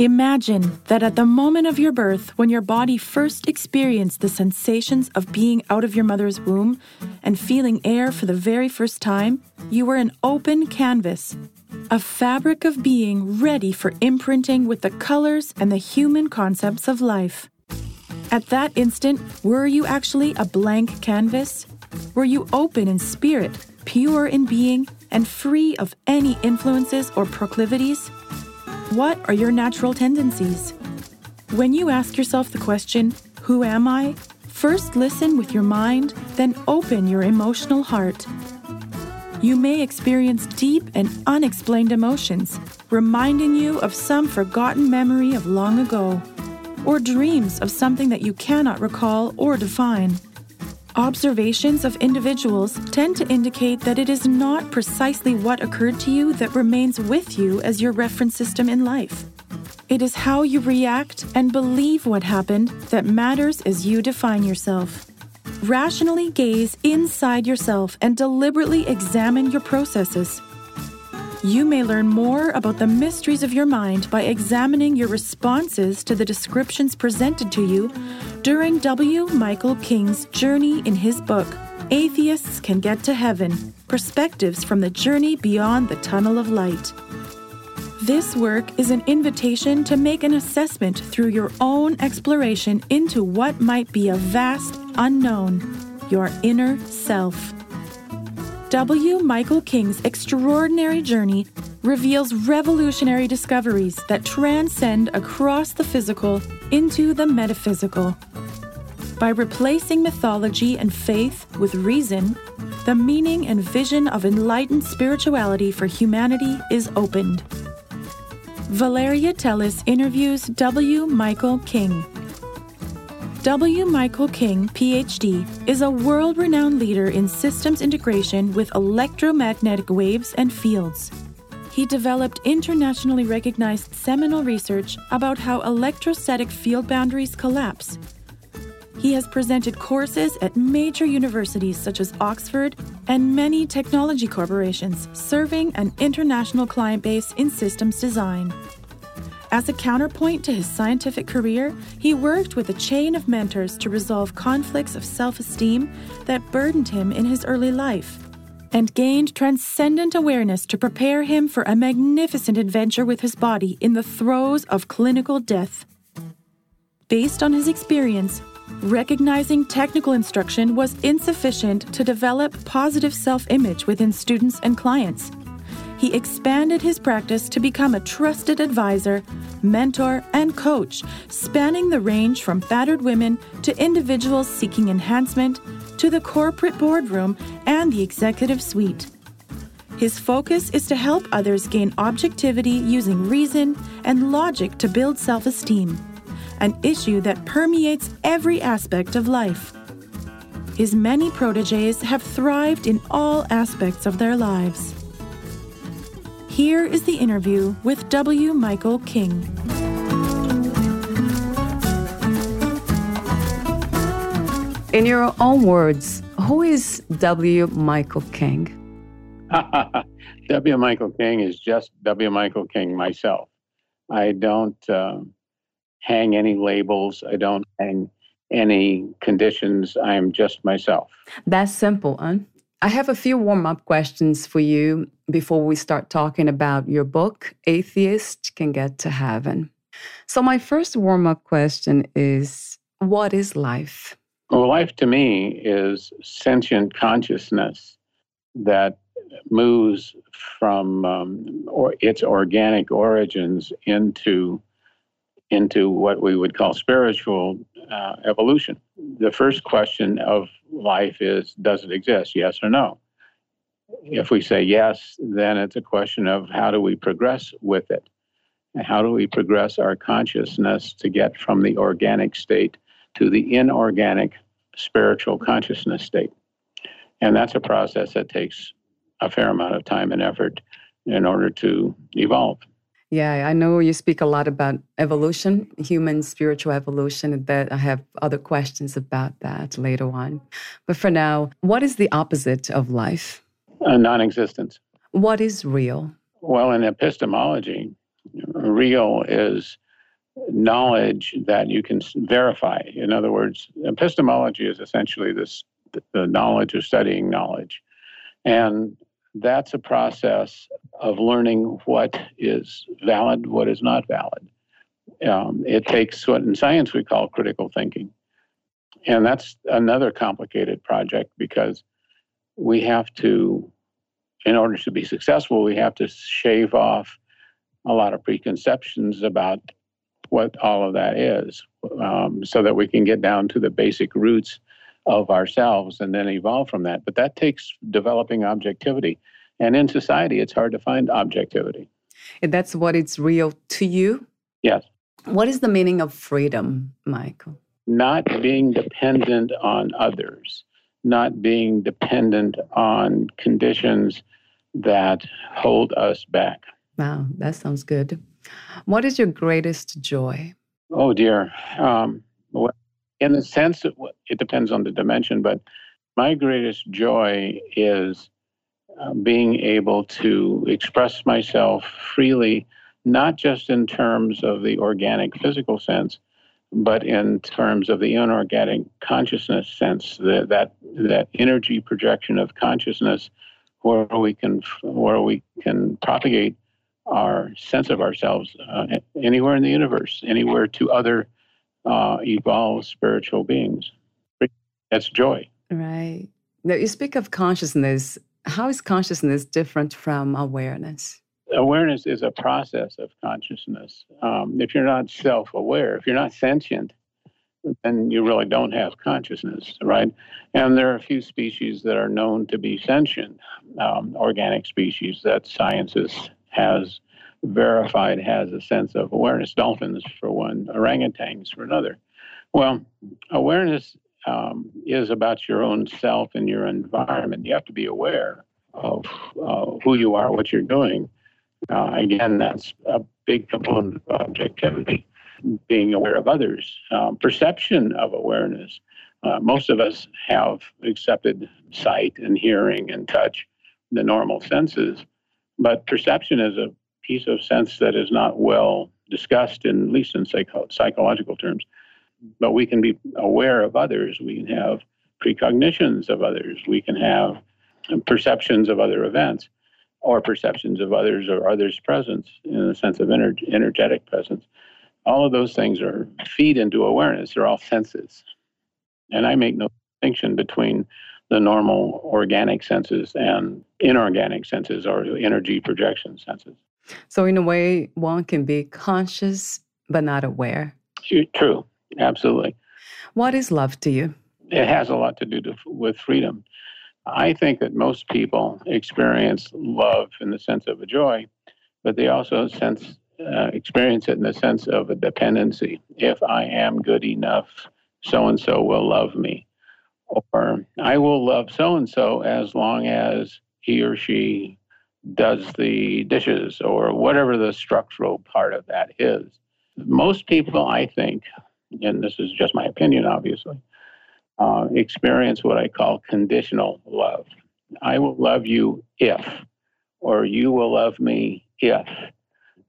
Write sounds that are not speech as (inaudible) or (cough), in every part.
Imagine that at the moment of your birth, when your body first experienced the sensations of being out of your mother's womb and feeling air for the very first time, you were an open canvas, a fabric of being ready for imprinting with the colors and the human concepts of life. At that instant, were you actually a blank canvas? Were you open in spirit, pure in being, and free of any influences or proclivities? What are your natural tendencies? When you ask yourself the question, Who am I? First listen with your mind, then open your emotional heart. You may experience deep and unexplained emotions, reminding you of some forgotten memory of long ago, or dreams of something that you cannot recall or define. Observations of individuals tend to indicate that it is not precisely what occurred to you that remains with you as your reference system in life. It is how you react and believe what happened that matters as you define yourself. Rationally gaze inside yourself and deliberately examine your processes. You may learn more about the mysteries of your mind by examining your responses to the descriptions presented to you during W. Michael King's journey in his book, Atheists Can Get to Heaven Perspectives from the Journey Beyond the Tunnel of Light. This work is an invitation to make an assessment through your own exploration into what might be a vast unknown, your inner self. W. Michael King's extraordinary journey reveals revolutionary discoveries that transcend across the physical into the metaphysical. By replacing mythology and faith with reason, the meaning and vision of enlightened spirituality for humanity is opened. Valeria Teles interviews W. Michael King. W. Michael King, PhD, is a world renowned leader in systems integration with electromagnetic waves and fields. He developed internationally recognized seminal research about how electrostatic field boundaries collapse. He has presented courses at major universities such as Oxford and many technology corporations, serving an international client base in systems design. As a counterpoint to his scientific career, he worked with a chain of mentors to resolve conflicts of self esteem that burdened him in his early life, and gained transcendent awareness to prepare him for a magnificent adventure with his body in the throes of clinical death. Based on his experience, recognizing technical instruction was insufficient to develop positive self image within students and clients he expanded his practice to become a trusted advisor, mentor, and coach, spanning the range from battered women to individuals seeking enhancement to the corporate boardroom and the executive suite. His focus is to help others gain objectivity using reason and logic to build self esteem, an issue that permeates every aspect of life. His many proteges have thrived in all aspects of their lives. Here is the interview with W. Michael King. In your own words, who is W. Michael King? (laughs) W. Michael King is just W. Michael King myself. I don't uh, hang any labels. I don't hang any conditions. I'm just myself. That's simple, huh? I have a few warm up questions for you before we start talking about your book, Atheist Can Get to Heaven. So, my first warm up question is What is life? Well, life to me is sentient consciousness that moves from um, or its organic origins into into what we would call spiritual uh, evolution. The first question of life is Does it exist? Yes or no? If we say yes, then it's a question of how do we progress with it? And How do we progress our consciousness to get from the organic state to the inorganic spiritual consciousness state? And that's a process that takes a fair amount of time and effort in order to evolve. Yeah, I know you speak a lot about evolution, human spiritual evolution, that I have other questions about that later on. But for now, what is the opposite of life? Uh, non existence. What is real? Well, in epistemology, real is knowledge that you can verify. In other words, epistemology is essentially this the knowledge of studying knowledge. And that's a process of learning what is valid, what is not valid. Um, it takes what in science we call critical thinking. And that's another complicated project because we have to, in order to be successful, we have to shave off a lot of preconceptions about what all of that is um, so that we can get down to the basic roots of ourselves and then evolve from that. But that takes developing objectivity. And in society, it's hard to find objectivity. And that's what it's real to you? Yes. What is the meaning of freedom, Michael? Not being dependent on others, not being dependent on conditions that hold us back. Wow, that sounds good. What is your greatest joy? Oh, dear. Um, in the sense it depends on the dimension, but my greatest joy is uh, being able to express myself freely, not just in terms of the organic physical sense, but in terms of the inorganic consciousness sense, that that, that energy projection of consciousness, where we can where we can propagate our sense of ourselves uh, anywhere in the universe, anywhere to other uh, evolved spiritual beings. That's joy. Right. Now, you speak of consciousness. How is consciousness different from awareness? Awareness is a process of consciousness. Um, if you're not self aware, if you're not sentient, then you really don't have consciousness, right? And there are a few species that are known to be sentient, um, organic species that science has verified has a sense of awareness. Dolphins, for one, orangutans, for another. Well, awareness um, is about your own self and your environment. You have to be aware of uh, who you are, what you're doing. Uh, again, that's a big component of objectivity, being aware of others. Um, perception of awareness. Uh, most of us have accepted sight and hearing and touch, the normal senses, but perception is a piece of sense that is not well discussed, in, at least in psycho- psychological terms. But we can be aware of others. We can have precognitions of others. We can have perceptions of other events or perceptions of others or others' presence in the sense of ener- energetic presence. All of those things are feed into awareness. They're all senses. And I make no distinction between the normal organic senses and inorganic senses or energy projection senses. So, in a way, one can be conscious but not aware. True, absolutely. What is love to you? It has a lot to do to, with freedom. I think that most people experience love in the sense of a joy, but they also sense uh, experience it in the sense of a dependency. If I am good enough, so and so will love me, or I will love so and so as long as he or she does the dishes or whatever the structural part of that is. Most people, I think, and this is just my opinion, obviously, uh, experience what I call conditional love. I will love you if, or you will love me if.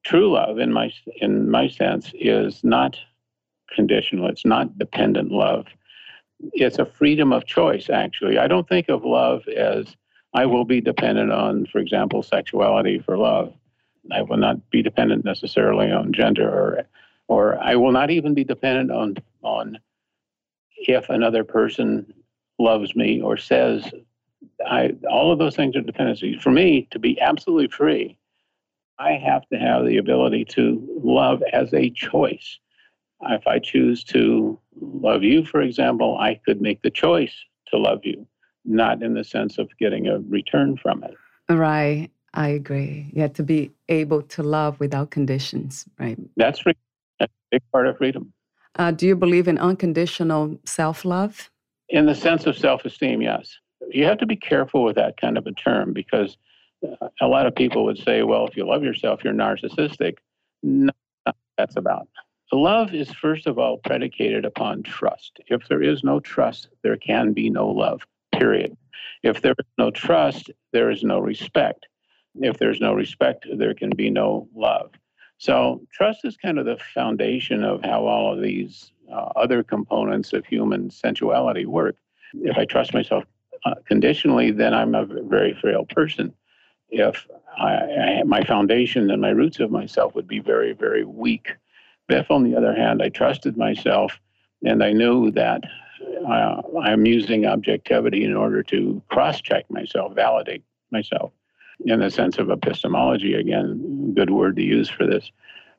True love, in my in my sense, is not conditional. It's not dependent love. It's a freedom of choice. Actually, I don't think of love as I will be dependent on, for example, sexuality for love. I will not be dependent necessarily on gender, or, or I will not even be dependent on on if another person loves me or says. I all of those things are dependencies. For me to be absolutely free, I have to have the ability to love as a choice. If I choose to love you, for example, I could make the choice to love you, not in the sense of getting a return from it. Right. I agree. You have to be able to love without conditions, right? That's free. That's a big part of freedom. Uh, do you believe in unconditional self love? In the sense of self esteem, yes. You have to be careful with that kind of a term because uh, a lot of people would say, well, if you love yourself, you're narcissistic. No, that's about. Love is, first of all, predicated upon trust. If there is no trust, there can be no love, period. If there is no trust, there is no respect. If there's no respect, there can be no love. So, trust is kind of the foundation of how all of these uh, other components of human sensuality work. If I trust myself uh, conditionally, then I'm a very frail person. If I, I, my foundation and my roots of myself would be very, very weak. If, on the other hand, I trusted myself and I knew that uh, I'm using objectivity in order to cross check myself, validate myself, in the sense of epistemology, again, good word to use for this,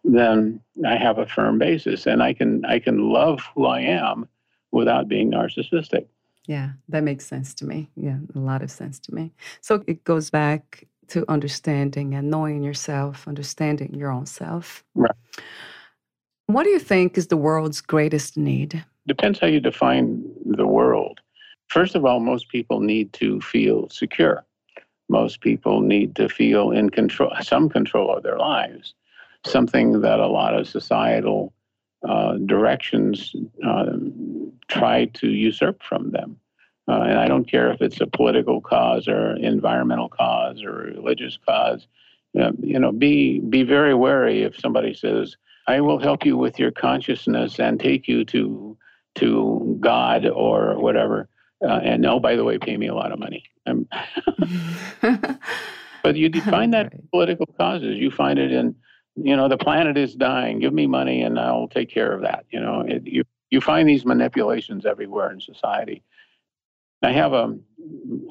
then I have a firm basis and I can I can love who I am without being narcissistic. Yeah, that makes sense to me. Yeah, a lot of sense to me. So it goes back to understanding and knowing yourself, understanding your own self. Right. What do you think is the world's greatest need? Depends how you define the world. First of all, most people need to feel secure most people need to feel in control, some control of their lives, something that a lot of societal uh, directions uh, try to usurp from them. Uh, and I don't care if it's a political cause or environmental cause or religious cause. you know, be be very wary if somebody says, "I will help you with your consciousness and take you to to God or whatever." Uh, and oh, by the way, pay me a lot of money. (laughs) but you find that in political causes. You find it in, you know, the planet is dying. Give me money, and I'll take care of that. You know, it, you you find these manipulations everywhere in society. I have a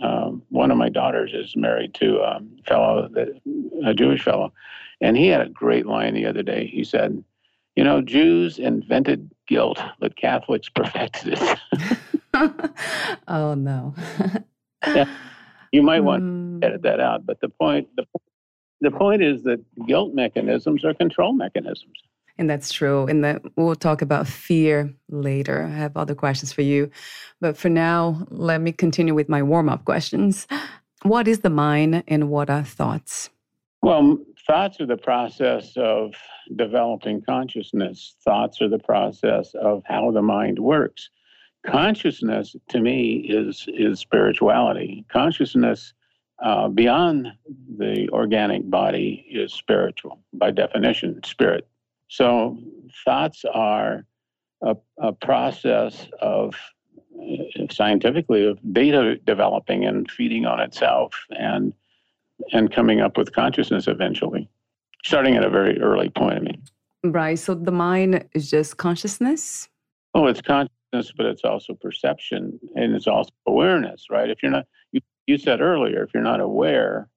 um, one of my daughters is married to a fellow that a Jewish fellow, and he had a great line the other day. He said, "You know, Jews invented guilt, but Catholics (laughs) perfected it." (laughs) oh no. (laughs) yeah, you might want mm. to edit that out, but the point the the point is that guilt mechanisms are control mechanisms. And that's true. And that we'll talk about fear later. I have other questions for you. But for now, let me continue with my warm up questions. What is the mind and what are thoughts? Well, thoughts are the process of developing consciousness. Thoughts are the process of how the mind works consciousness to me is is spirituality. Consciousness uh, beyond the organic body is spiritual by definition, spirit. So thoughts are a, a process of uh, scientifically of data developing and feeding on itself and and coming up with consciousness eventually starting at a very early point i mean right so the mind is just consciousness oh it's consciousness, but it's also perception and it's also awareness, right? If you're not, you, you said earlier, if you're not aware,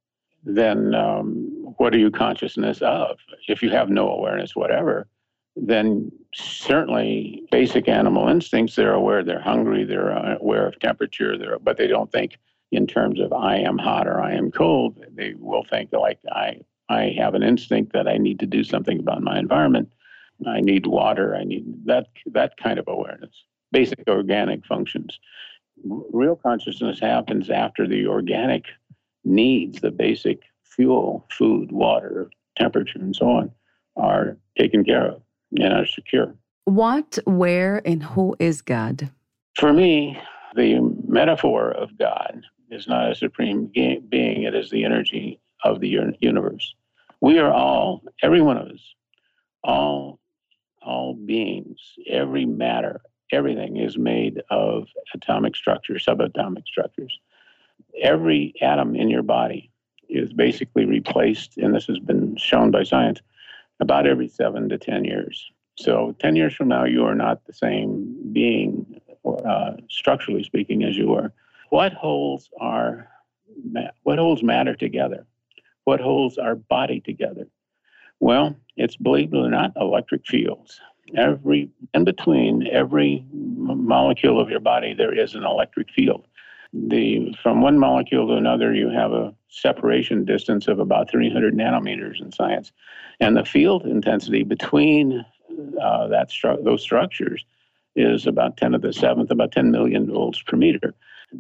then um, what are you consciousness of? If you have no awareness, whatever, then certainly basic animal instincts, they're aware they're hungry, they're aware of temperature, they're, but they don't think in terms of I am hot or I am cold. They will think like I, I have an instinct that I need to do something about my environment. I need water. I need that that kind of awareness basic organic functions. Real consciousness happens after the organic needs, the basic fuel, food, water, temperature, and so on, are taken care of and are secure. What, where, and who is God? For me, the metaphor of God is not a supreme being, it is the energy of the universe. We are all, every one of us, all all beings, every matter, everything is made of atomic structures, subatomic structures. every atom in your body is basically replaced, and this has been shown by science, about every seven to 10 years. So 10 years from now, you are not the same being, uh, structurally speaking, as you were. What holds our what holds matter together? What holds our body together? Well, it's believe it or not, electric fields. Every in between every molecule of your body, there is an electric field. The from one molecule to another, you have a separation distance of about 300 nanometers in science, and the field intensity between uh, that stru- those structures is about 10 to the seventh, about 10 million volts per meter.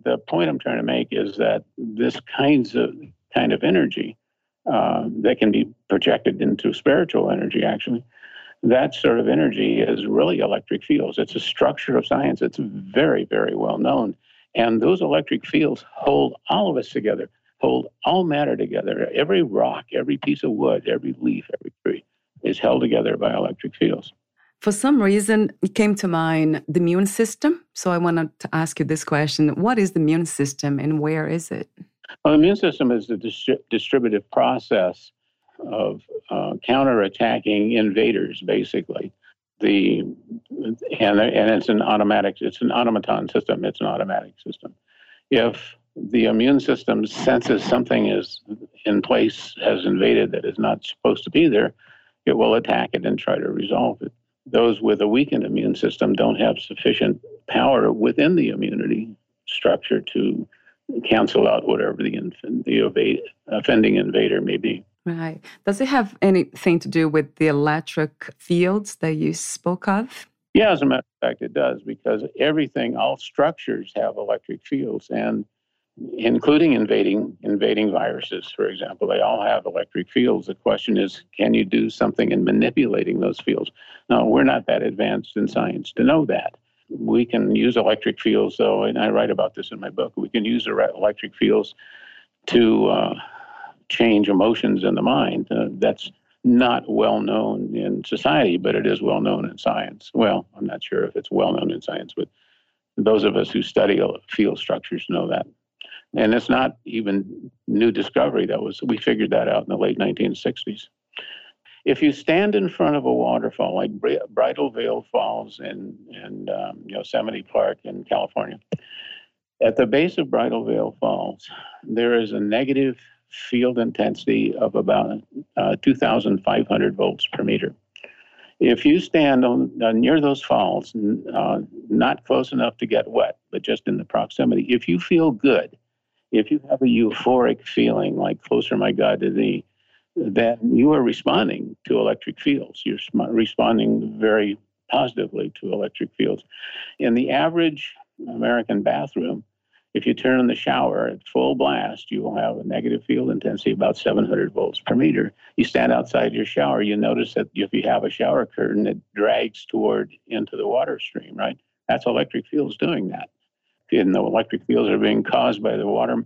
The point I'm trying to make is that this kinds of kind of energy uh, that can be projected into spiritual energy, actually, that sort of energy is really electric fields. It's a structure of science. It's very, very well known. And those electric fields hold all of us together, hold all matter together. Every rock, every piece of wood, every leaf, every tree is held together by electric fields. For some reason, it came to mind the immune system. So I wanted to ask you this question What is the immune system and where is it? Well, the immune system is the distri- distributive process of uh, counterattacking invaders, basically. The and and it's an automatic. It's an automaton system. It's an automatic system. If the immune system senses something is in place, has invaded that is not supposed to be there, it will attack it and try to resolve it. Those with a weakened immune system don't have sufficient power within the immunity structure to cancel out whatever the, the offending invader may be. Right. Does it have anything to do with the electric fields that you spoke of? Yeah, as a matter of fact, it does because everything, all structures have electric fields, and including invading invading viruses, for example, they all have electric fields. The question is, can you do something in manipulating those fields? No, we're not that advanced in science to know that. We can use electric fields, though, and I write about this in my book. We can use electric fields to uh, change emotions in the mind. Uh, that's not well known in society, but it is well known in science. Well, I'm not sure if it's well known in science, but those of us who study field structures know that. And it's not even new discovery. That was we figured that out in the late 1960s. If you stand in front of a waterfall like Bridal Veil Falls in, in um, Yosemite Park in California, at the base of Bridal Veil Falls, there is a negative field intensity of about uh, 2,500 volts per meter. If you stand on, uh, near those falls, uh, not close enough to get wet, but just in the proximity, if you feel good, if you have a euphoric feeling like closer, my God, to thee, then you are responding to electric fields. You're responding very positively to electric fields. In the average American bathroom, if you turn on the shower at full blast, you will have a negative field intensity about 700 volts per meter. You stand outside your shower, you notice that if you have a shower curtain, it drags toward into the water stream, right? That's electric fields doing that. And the electric fields are being caused by the water,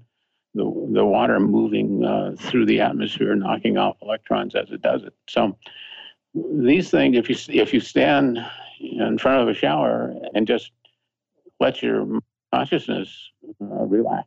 the, the water moving uh, through the atmosphere, knocking off electrons as it does it. So these things, if you if you stand in front of a shower and just let your consciousness uh, relax,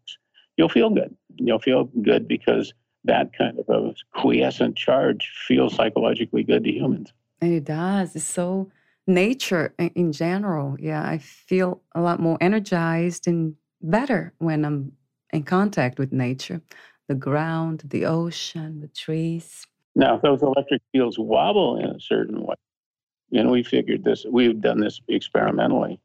you'll feel good. You'll feel good because that kind of a quiescent charge feels psychologically good to humans. And it does. It's so nature in general. Yeah, I feel a lot more energized and better when I'm in contact with nature the ground, the ocean, the trees. Now, those electric fields wobble in a certain way, and we figured this, we've done this experimentally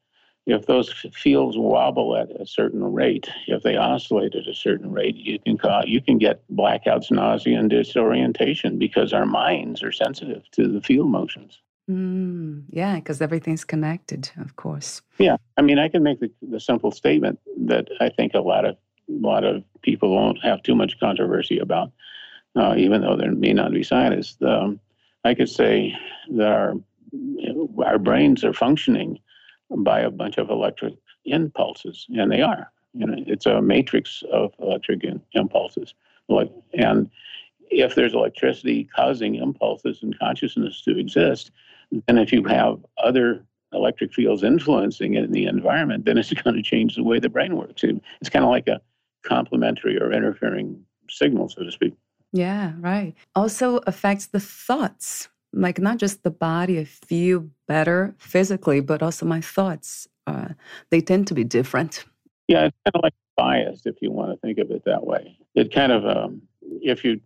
if those fields wobble at a certain rate, if they oscillate at a certain rate, you can call, you can get blackouts, nausea, and disorientation because our minds are sensitive to the field motions. Mm, yeah, because everything's connected, of course. Yeah, I mean, I can make the, the simple statement that I think a lot of a lot of people won't have too much controversy about, uh, even though there may not be scientists. Um, I could say that our our brains are functioning by a bunch of electric impulses, and they are. You know, it's a matrix of electric in, impulses. Like, and if there's electricity causing impulses and consciousness to exist, then if you have other electric fields influencing it in the environment, then it's (laughs) going to change the way the brain works. It's kind of like a complementary or interfering signal, so to speak. Yeah, right. Also affects the thoughts, like not just the body. I feel better physically, but also my thoughts. Uh, they tend to be different. Yeah, it's kind of like bias, if you want to think of it that way. It kind of, um, if you,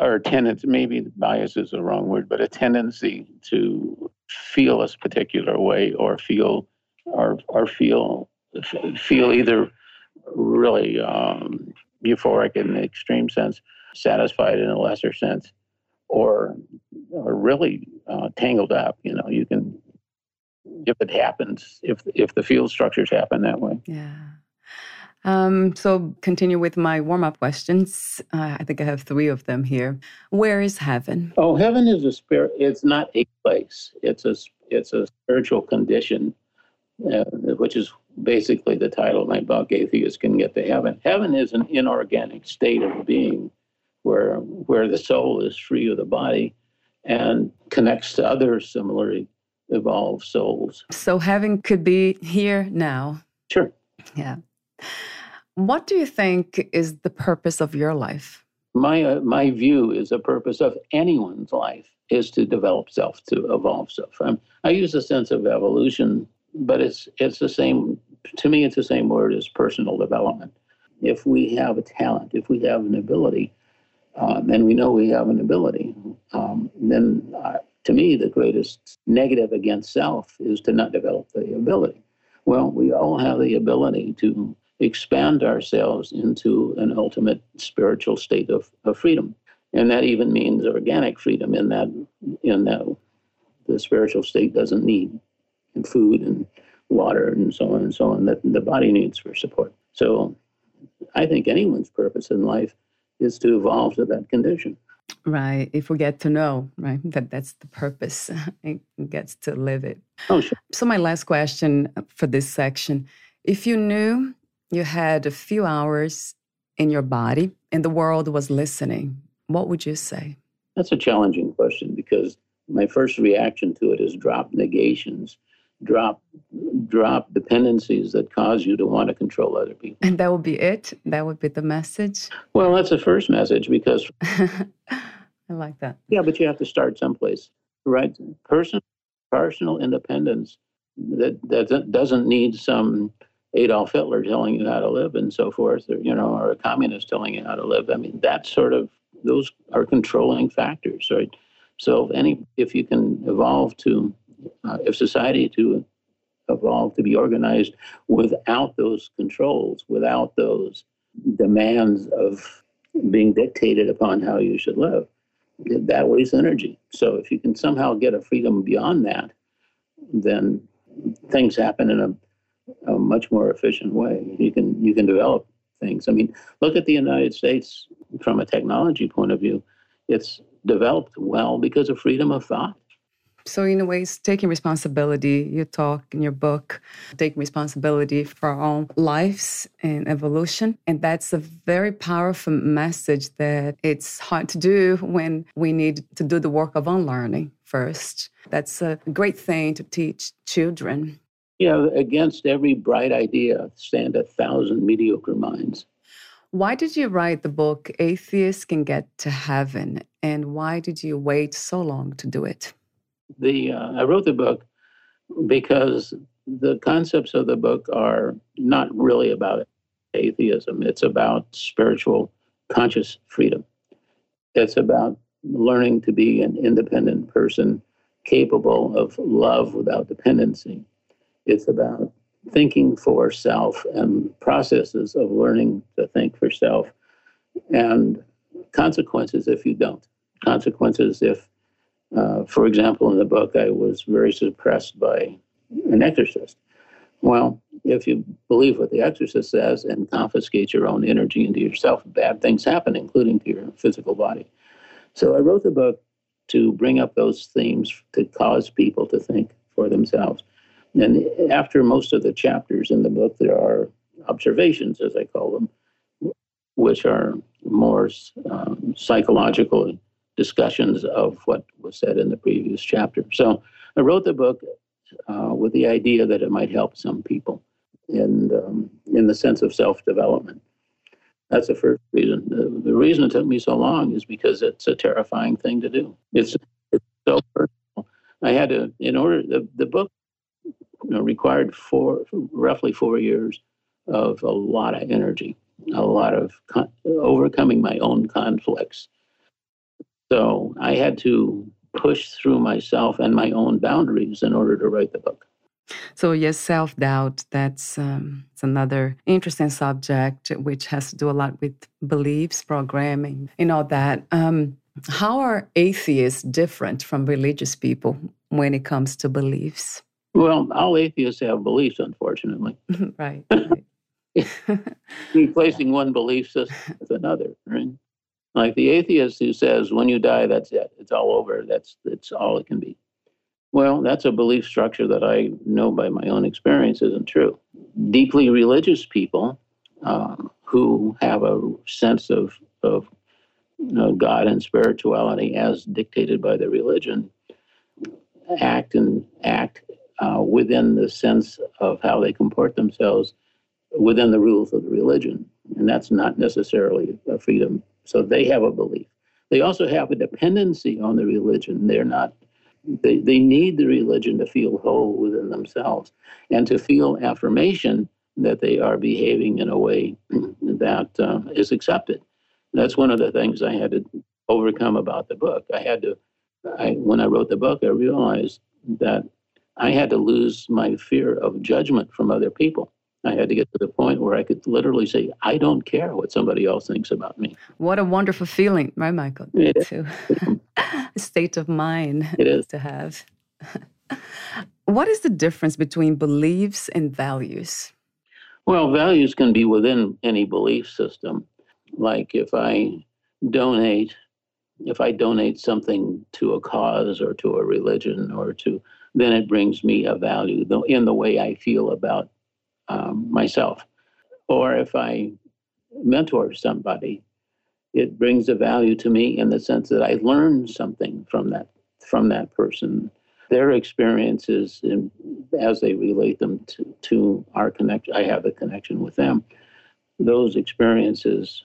or tendency, maybe bias is the wrong word, but a tendency to feel a particular way or feel, or, or feel, feel either really um, euphoric in the extreme sense, satisfied in a lesser sense, or or really uh, tangled up. You know, you can if it happens, if if the field structures happen that way. Yeah. Um, so continue with my warm up questions. Uh, I think I have three of them here. Where is heaven? Oh, heaven is a spirit. It's not a place. It's a it's a spiritual condition, uh, which is basically the title of my book. Atheists can get to heaven. Heaven is an inorganic state of being, where where the soul is free of the body, and connects to other similarly evolved souls. So heaven could be here now. Sure. Yeah. What do you think is the purpose of your life? My uh, my view is the purpose of anyone's life is to develop self, to evolve self. I'm, I use the sense of evolution, but it's it's the same. To me, it's the same word as personal development. If we have a talent, if we have an ability, um, and we know we have an ability, um, then uh, to me, the greatest negative against self is to not develop the ability. Well, we all have the ability to expand ourselves into an ultimate spiritual state of, of freedom. And that even means organic freedom in that in that the spiritual state doesn't need food and water and so on and so on that the body needs for support. So I think anyone's purpose in life is to evolve to that condition. Right. If we get to know, right, that that's the purpose (laughs) and gets to live it. Oh, sure. So, my last question for this section if you knew you had a few hours in your body and the world was listening, what would you say? That's a challenging question because my first reaction to it is drop negations, drop drop dependencies that cause you to want to control other people. And that would be it. That would be the message. Well, that's the first message because (laughs) I like that. Yeah, but you have to start someplace, right? Personal personal independence that that doesn't need some Adolf Hitler telling you how to live and so forth, or you know, or a communist telling you how to live. I mean, that sort of those are controlling factors, right? So, if any, if you can evolve to, uh, if society to evolve to be organized without those controls, without those demands of being dictated upon how you should live, that wastes energy. So, if you can somehow get a freedom beyond that, then things happen in a a much more efficient way. You can you can develop things. I mean, look at the United States from a technology point of view. It's developed well because of freedom of thought. So, in a way, it's taking responsibility. You talk in your book, taking responsibility for our own lives and evolution. And that's a very powerful message that it's hard to do when we need to do the work of unlearning first. That's a great thing to teach children you know, against every bright idea stand a thousand mediocre minds. Why did you write the book Atheists Can Get to Heaven? And why did you wait so long to do it? The uh, I wrote the book because the concepts of the book are not really about atheism. It's about spiritual conscious freedom. It's about learning to be an independent person capable of love without dependency. It's about thinking for self and processes of learning to think for self and consequences if you don't. Consequences if, uh, for example, in the book, I was very suppressed by an exorcist. Well, if you believe what the exorcist says and confiscate your own energy into yourself, bad things happen, including to your physical body. So I wrote the book to bring up those themes to cause people to think for themselves. And after most of the chapters in the book, there are observations, as I call them, which are more um, psychological discussions of what was said in the previous chapter. So I wrote the book uh, with the idea that it might help some people in um, in the sense of self development. That's the first reason. The, reason it took me so long is because it's a terrifying thing to do. It's, it's so personal. I had to, in order, the, the book you know, required four, roughly four years of a lot of energy, a lot of con- overcoming my own conflicts. So I had to push through myself and my own boundaries in order to write the book. So, yes, self doubt, that's um, it's another interesting subject which has to do a lot with beliefs, programming, and all that. Um, how are atheists different from religious people when it comes to beliefs? Well, all atheists have beliefs, unfortunately. (laughs) right. (laughs) right. (laughs) Replacing one belief system with another, right? Like the atheist who says, when you die, that's it. It's all over. That's, that's all it can be. Well, that's a belief structure that I know by my own experience isn't true. Deeply religious people um, who have a sense of, of you know, God and spirituality as dictated by their religion act and act uh, within the sense of how they comport themselves within the rules of the religion. And that's not necessarily a freedom. So they have a belief. They also have a dependency on the religion. They're not they, they need the religion to feel whole within themselves and to feel affirmation that they are behaving in a way (clears throat) that uh, is accepted. That's one of the things I had to overcome about the book. I had to, I, when I wrote the book, I realized that I had to lose my fear of judgment from other people. I had to get to the point where I could literally say, I don't care what somebody else thinks about me. What a wonderful feeling, right, Michael? It to (laughs) state of mind it is. to have. (laughs) what is the difference between beliefs and values? Well, values can be within any belief system. Like if I donate, if I donate something to a cause or to a religion or to, then it brings me a value in the way I feel about um, myself. Or if I mentor somebody, it brings a value to me in the sense that I learn something from that from that person, their experiences, in, as they relate them to, to our connection. I have a connection with them. Those experiences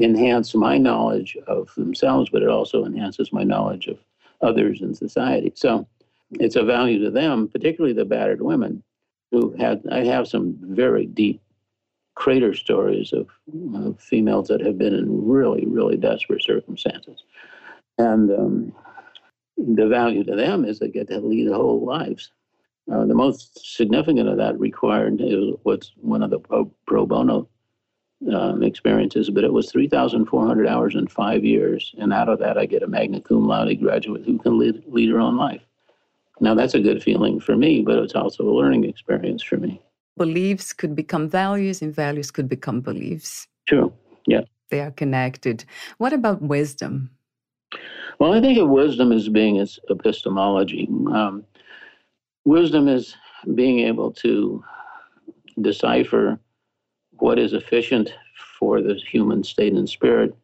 enhance my knowledge of themselves, but it also enhances my knowledge of others in society. So it's a value to them, particularly the battered women who had. I have some very deep crater stories of, of females that have been in really, really desperate circumstances. And um, the value to them is they get to lead whole lives. Uh, the most significant of that required is what's one of the pro, pro bono um, experiences, but it was 3,400 hours in five years. And out of that, I get a magna cum laude graduate who can lead, lead her own life. Now, that's a good feeling for me, but it's also a learning experience for me beliefs could become values and values could become beliefs. True. Yeah. They are connected. What about wisdom? Well, I think of wisdom as being its epistemology. Um, wisdom is being able to decipher what is efficient for the human state and spirit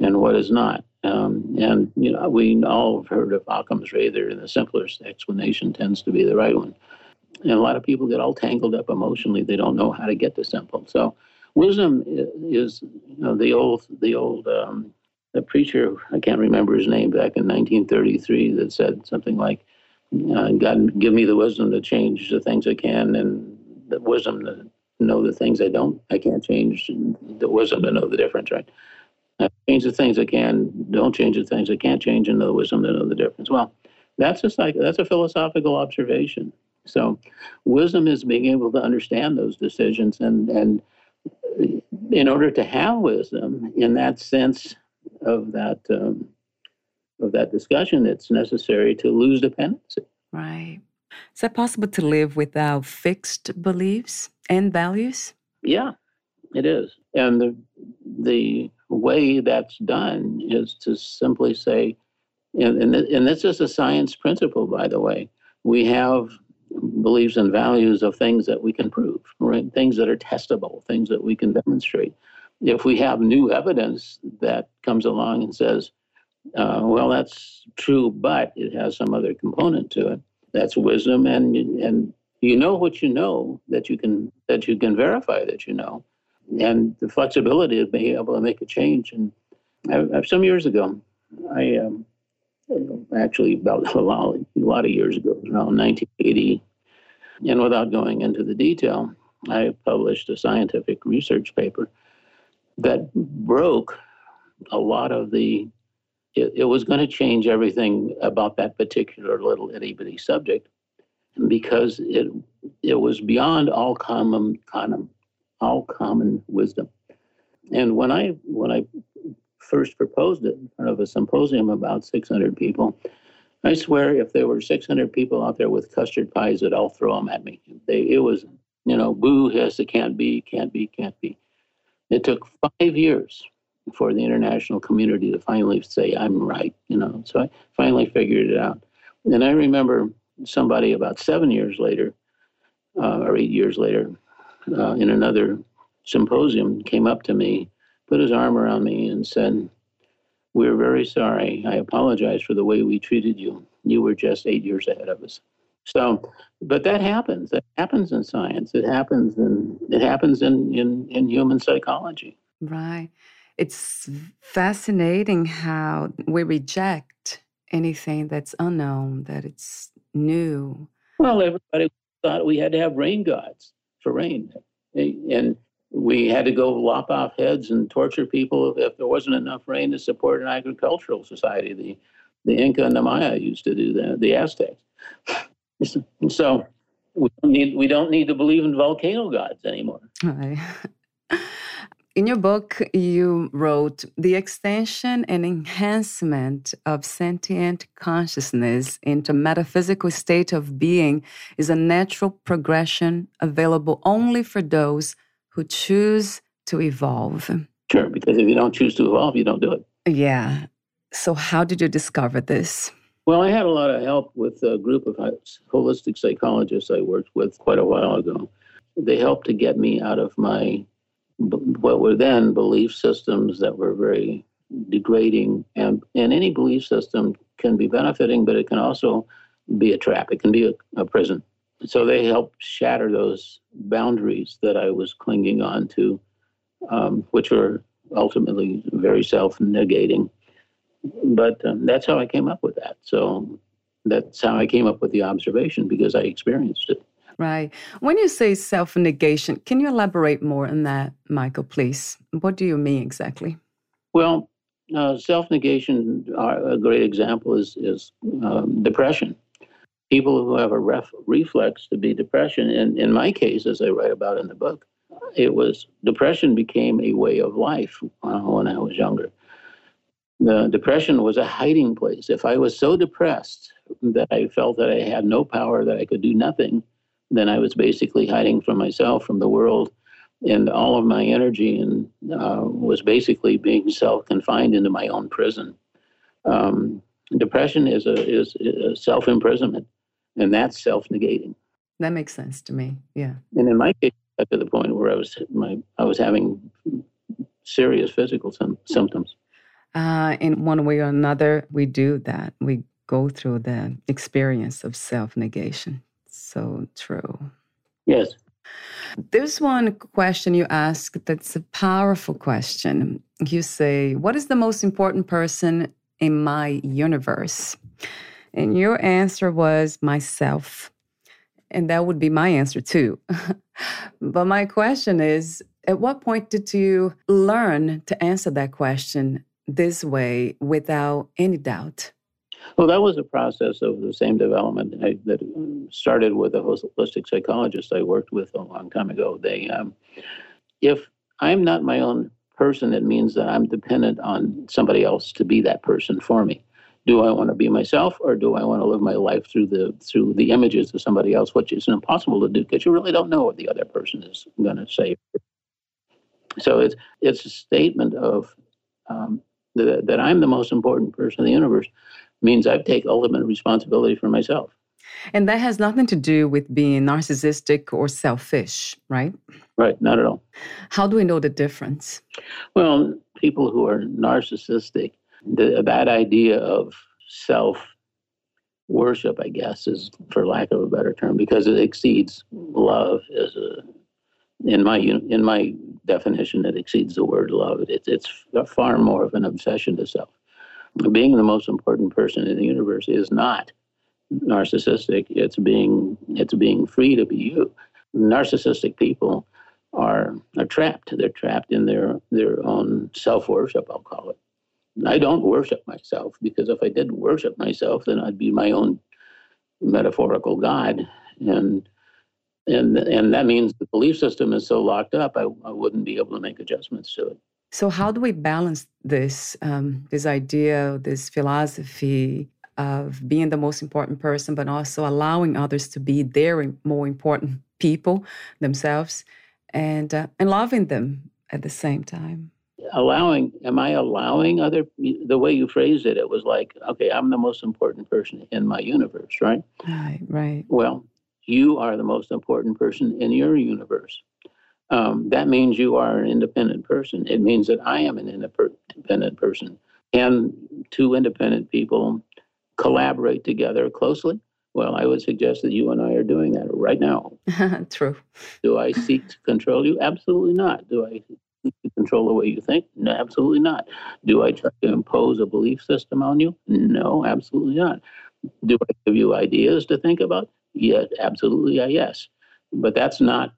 and what is not. Um, and you know, we all have heard of Occam's razor, and the simplest explanation tends to be the right one. And a lot of people get all tangled up emotionally. They don't know how to get to simple. So wisdom is, you know, the old, the old, um, the preacher, I can't remember his name, back in 1933 that said something like, uh, God, give me the wisdom to change the things I can and the wisdom to know the things I don't, I can't change, the wisdom to know the difference, right? Uh, change the things I can, don't change the things I can't change, and know the wisdom to know the difference. Well, that's a like that's a philosophical observation. So, wisdom is being able to understand those decisions, and and in order to have wisdom in that sense of that um, of that discussion, it's necessary to lose dependency. Right. Is that possible to live without fixed beliefs and values? Yeah, it is. And the the way that's done is to simply say, and, and, this is a science principle, by the way. We have beliefs and values of things that we can prove, right? Things that are testable, things that we can demonstrate. If we have new evidence that comes along and says, uh, well, that's true, but it has some other component to it, that's wisdom, and and you know what you know that you can that you can verify that you know, and the flexibility of being able to make a change. And I, I, some years ago, I um, actually about (laughs) a lot, a lot of years ago, around 1980, and without going into the detail, I published a scientific research paper that broke a lot of the. It, it was going to change everything about that particular little itty bitty subject because it it was beyond all common common all common wisdom. And when I when I first proposed it in front of a symposium about 600 people, I swear if there were 600 people out there with custard pies, that all throw them at me. They, it was you know boo hiss it can't be can't be can't be. It took five years for the international community to finally say I'm right. You know, so I finally figured it out. And I remember somebody about seven years later, uh, or eight years later, uh, in another symposium, came up to me, put his arm around me, and said, We're very sorry. I apologize for the way we treated you. You were just eight years ahead of us. So, but that happens. That happens in science. It happens in it happens in in, in human psychology. Right. It's fascinating how we reject anything that's unknown, that it's new? Well, everybody thought we had to have rain gods for rain. And we had to go lop off heads and torture people if there wasn't enough rain to support an agricultural society. The, the Inca and the Maya used to do that, the Aztecs. (laughs) so we don't need, we don't need to believe in volcano gods anymore. (laughs) In your book, you wrote the extension and enhancement of sentient consciousness into metaphysical state of being is a natural progression available only for those who choose to evolve. Sure, because if you don't choose to evolve, you don't do it. Yeah. So, how did you discover this? Well, I had a lot of help with a group of holistic psychologists I worked with quite a while ago. They helped to get me out of my what were then belief systems that were very degrading. And, and any belief system can be benefiting, but it can also be a trap, it can be a, a prison. So they helped shatter those boundaries that I was clinging on to, um, which were ultimately very self negating. But um, that's how I came up with that. So that's how I came up with the observation because I experienced it. Right. When you say self negation, can you elaborate more on that, Michael, please? What do you mean exactly? Well, uh, self negation, uh, a great example is, is um, depression. People who have a ref- reflex to be depression, and in my case, as I write about in the book, it was depression became a way of life uh, when I was younger. The depression was a hiding place. If I was so depressed that I felt that I had no power, that I could do nothing, then I was basically hiding from myself, from the world, and all of my energy and uh, was basically being self-confined into my own prison. Um, depression is a is a self-imprisonment, and that's self-negating. That makes sense to me. Yeah. And in my case, I got to the point where I was my I was having serious physical sim- symptoms. Uh, in one way or another, we do that. We go through the experience of self negation so true. Yes. There's one question you ask that's a powerful question. You say, What is the most important person in my universe? And your answer was myself. And that would be my answer too. (laughs) but my question is At what point did you learn to answer that question this way without any doubt? Well, that was a process of the same development that started with a holistic psychologist I worked with a long time ago. They, um, if I'm not my own person, it means that I'm dependent on somebody else to be that person for me. Do I want to be myself, or do I want to live my life through the through the images of somebody else, which is impossible to do because you really don't know what the other person is going to say. So it's it's a statement of um, that I'm the most important person in the universe means I take ultimate responsibility for myself. And that has nothing to do with being narcissistic or selfish, right? Right, not at all. How do we know the difference? Well, people who are narcissistic, the, that idea of self worship, I guess, is for lack of a better term, because it exceeds love as a in my in my definition it exceeds the word love. It's, it's far more of an obsession to self. Being the most important person in the universe is not narcissistic. It's being it's being free to be you. Narcissistic people are are trapped. They're trapped in their their own self worship. I'll call it. I don't worship myself because if I did worship myself, then I'd be my own metaphorical god, and and and that means the belief system is so locked up, I, I wouldn't be able to make adjustments to it. So how do we balance this um, this idea, this philosophy of being the most important person, but also allowing others to be their more important people themselves, and uh, and loving them at the same time? allowing am i allowing other the way you phrased it it was like okay i'm the most important person in my universe right? Right right. Well you are the most important person in your universe um, that means you are an independent person it means that i am an independent person and two independent people collaborate together closely well, I would suggest that you and I are doing that right now. (laughs) True. Do I seek to control you? Absolutely not. Do I to control the way you think? No, absolutely not. Do I try to impose a belief system on you? No, absolutely not. Do I give you ideas to think about? Yes, absolutely, yes. But that's not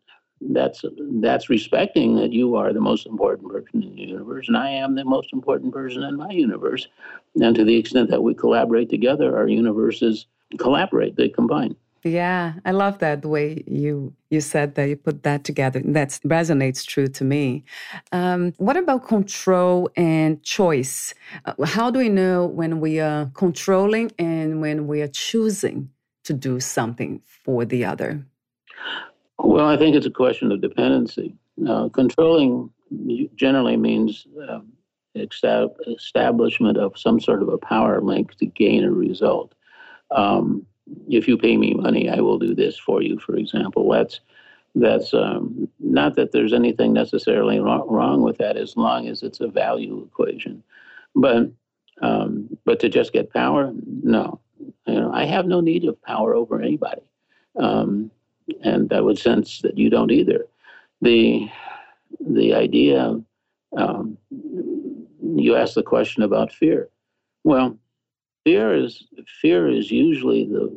that's that's respecting that you are the most important person in the universe and I am the most important person in my universe. And to the extent that we collaborate together, our universes collaborate, they combine. Yeah, I love that the way you you said that you put that together. That resonates true to me. Um, what about control and choice? Uh, how do we know when we are controlling and when we are choosing to do something for the other? Well, I think it's a question of dependency. Uh, controlling generally means uh, establishment of some sort of a power link to gain a result. Um, if you pay me money, I will do this for you, for example. That's that's um, not that there's anything necessarily wrong with that as long as it's a value equation. But um, but to just get power, no. You know, I have no need of power over anybody, um, and I would sense that you don't either. The the idea um, you asked the question about fear. Well, fear is fear is usually the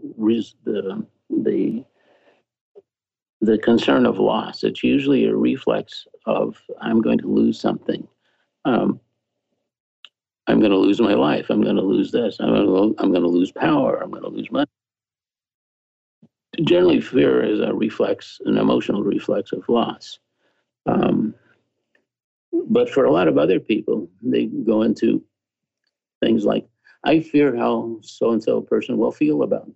the the the concern of loss. It's usually a reflex of I'm going to lose something. Um, I'm going to lose my life. I'm going to lose this. I'm going to, I'm going to lose power. I'm going to lose money. Generally, fear is a reflex, an emotional reflex of loss. Um, but for a lot of other people, they go into things like I fear how so and so person will feel about me,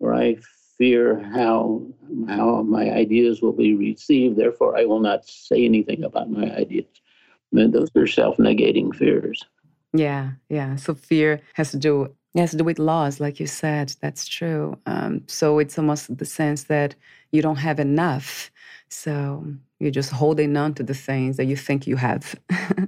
or I fear how how my ideas will be received. Therefore, I will not say anything about my ideas. And those are self-negating fears. Yeah, yeah. So fear has to do do with laws, like you said. That's true. Um, so it's almost the sense that you don't have enough. So you're just holding on to the things that you think you have,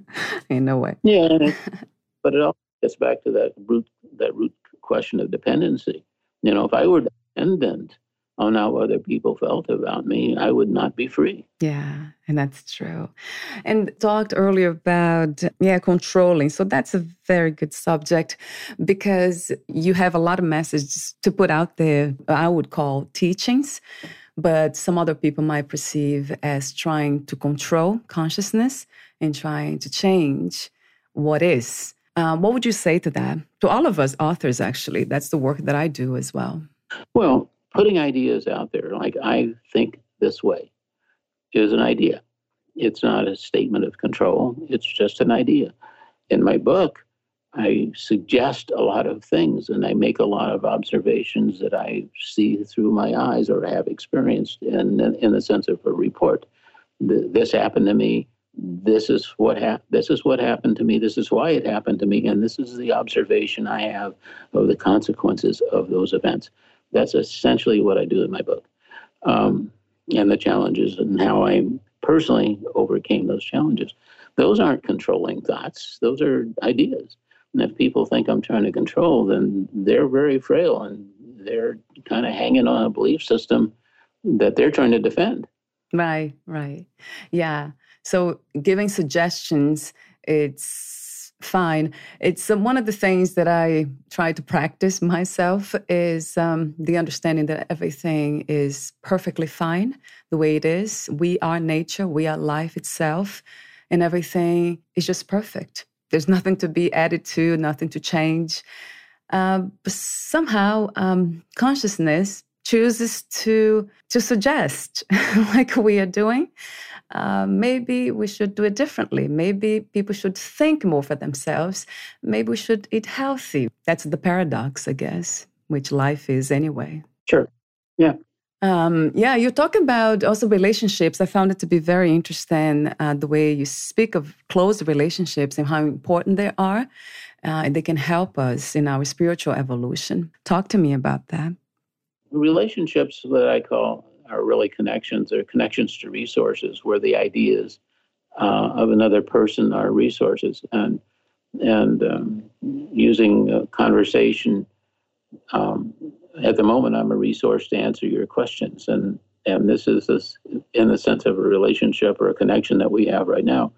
(laughs) in a way. Yeah, (laughs) but it also gets back to that root that root question of dependency. You know, if I were dependent on how other people felt about me, I would not be free. Yeah, and that's true. And talked earlier about yeah, controlling. So that's a very good subject because you have a lot of messages to put out there. I would call teachings, but some other people might perceive as trying to control consciousness and trying to change what is. Um, what would you say to that? To all of us authors, actually, that's the work that I do as well. Well, putting ideas out there, like I think this way, is an idea. It's not a statement of control, it's just an idea. In my book, I suggest a lot of things and I make a lot of observations that I see through my eyes or have experienced in, in the sense of a report. This happened to me this is what happened this is what happened to me this is why it happened to me and this is the observation i have of the consequences of those events that's essentially what i do in my book. Um, and the challenges and how i personally overcame those challenges. Those aren't controlling thoughts. Those are ideas. And if people think i'm trying to control then they're very frail and they're kind of hanging on a belief system that they're trying to defend. Right, right. Yeah. So giving suggestions, it's fine. It's uh, one of the things that I try to practice myself is um, the understanding that everything is perfectly fine the way it is. We are nature, we are life itself, and everything is just perfect. There's nothing to be added to, nothing to change. Uh, but somehow, um, consciousness chooses to to suggest, (laughs) like we are doing, uh, maybe we should do it differently. Maybe people should think more for themselves. Maybe we should eat healthy. That's the paradox, I guess, which life is anyway. Sure. Yeah. Um, yeah, you talk about also relationships. I found it to be very interesting uh, the way you speak of close relationships and how important they are. Uh, and they can help us in our spiritual evolution. Talk to me about that relationships that I call are really connections. They're connections to resources where the ideas uh, of another person are resources, and and um, using conversation. Um, at the moment, I'm a resource to answer your questions, and and this is this in the sense of a relationship or a connection that we have right now.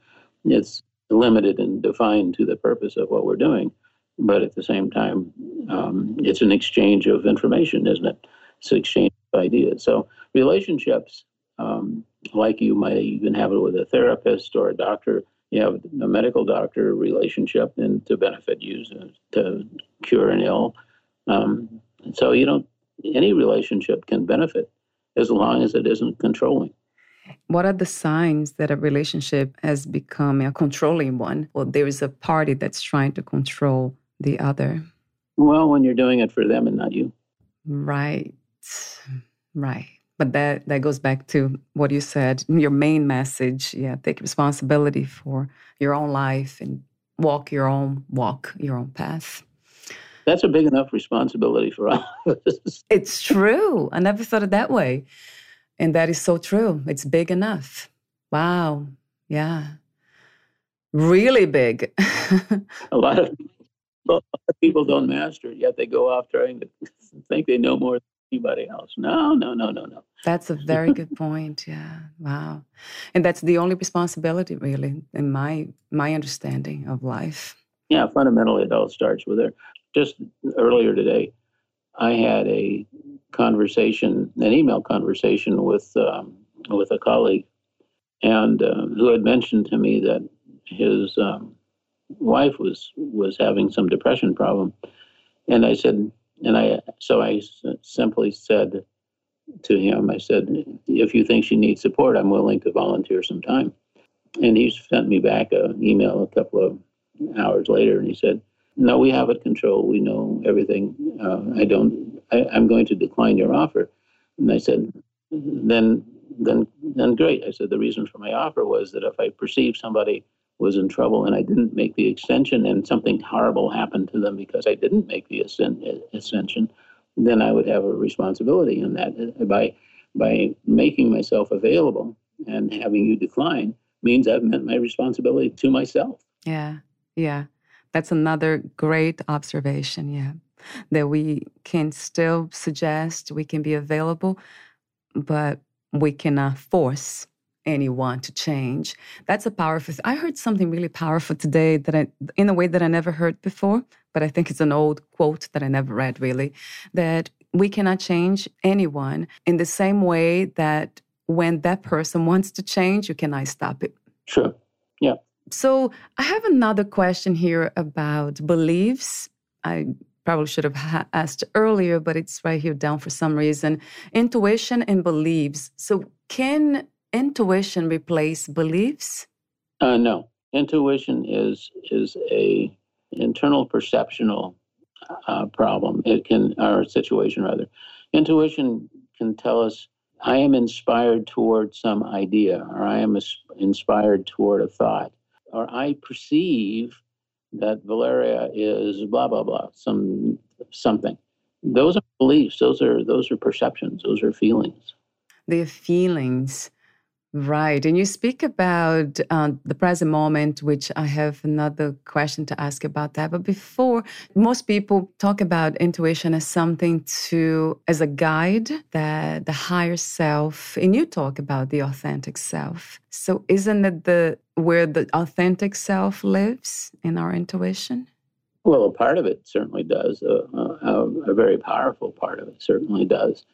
It's limited and defined to the purpose of what we're doing, but at the same time, um, it's an exchange of information, isn't it? to exchange of ideas. So relationships, um, like you might even have it with a therapist or a doctor, you have a medical doctor relationship and to benefit you to cure an ill. Um, so you don't any relationship can benefit as long as it isn't controlling. What are the signs that a relationship has become a controlling one? Well, there is a party that's trying to control the other. Well, when you're doing it for them and not you. Right. Right. But that, that goes back to what you said, your main message. Yeah, take responsibility for your own life and walk your own walk, your own path. That's a big enough responsibility for all of us. (laughs) It's true. I never thought it that way. And that is so true. It's big enough. Wow. Yeah. Really big. (laughs) a lot of people don't master it, yet they go off trying to (laughs) think they know more anybody else. No, no, no, no, no. That's a very good point. Yeah. Wow. And that's the only responsibility really in my my understanding of life. Yeah, fundamentally it all starts with her. Just earlier today, I had a conversation, an email conversation with um, with a colleague, and uh, who had mentioned to me that his um, wife was was having some depression problem, and I said, and I so I simply said to him, I said, if you think she needs support, I'm willing to volunteer some time. And he sent me back an email a couple of hours later, and he said, no, we have it controlled. We know everything. Uh, I don't. I, I'm going to decline your offer. And I said, then, then, then, great. I said the reason for my offer was that if I perceive somebody was in trouble and I didn't make the extension and something horrible happened to them because I didn't make the ascension, then I would have a responsibility in that. Uh, by by making myself available and having you decline means I've met my responsibility to myself. Yeah, yeah. That's another great observation. Yeah. That we can still suggest, we can be available, but we cannot force anyone to change. That's a powerful. I heard something really powerful today that I, in a way that I never heard before, but I think it's an old quote that I never read really. That we cannot change anyone in the same way that when that person wants to change, you cannot stop it. Sure. Yeah. So I have another question here about beliefs. I probably should have ha- asked earlier, but it's right here down for some reason. Intuition and beliefs. So can intuition replace beliefs? Uh, no. Intuition is is a internal perceptual uh, problem. It can or situation rather. Intuition can tell us I am inspired toward some idea, or I am inspired toward a thought, or I perceive that Valeria is blah blah blah, some something. Those are beliefs. Those are those are perceptions. Those are feelings. They're feelings. Right. And you speak about uh, the present moment, which I have another question to ask about that. But before, most people talk about intuition as something to, as a guide, that the higher self, and you talk about the authentic self. So isn't it the where the authentic self lives in our intuition? Well, a part of it certainly does. Uh, uh, a very powerful part of it certainly does.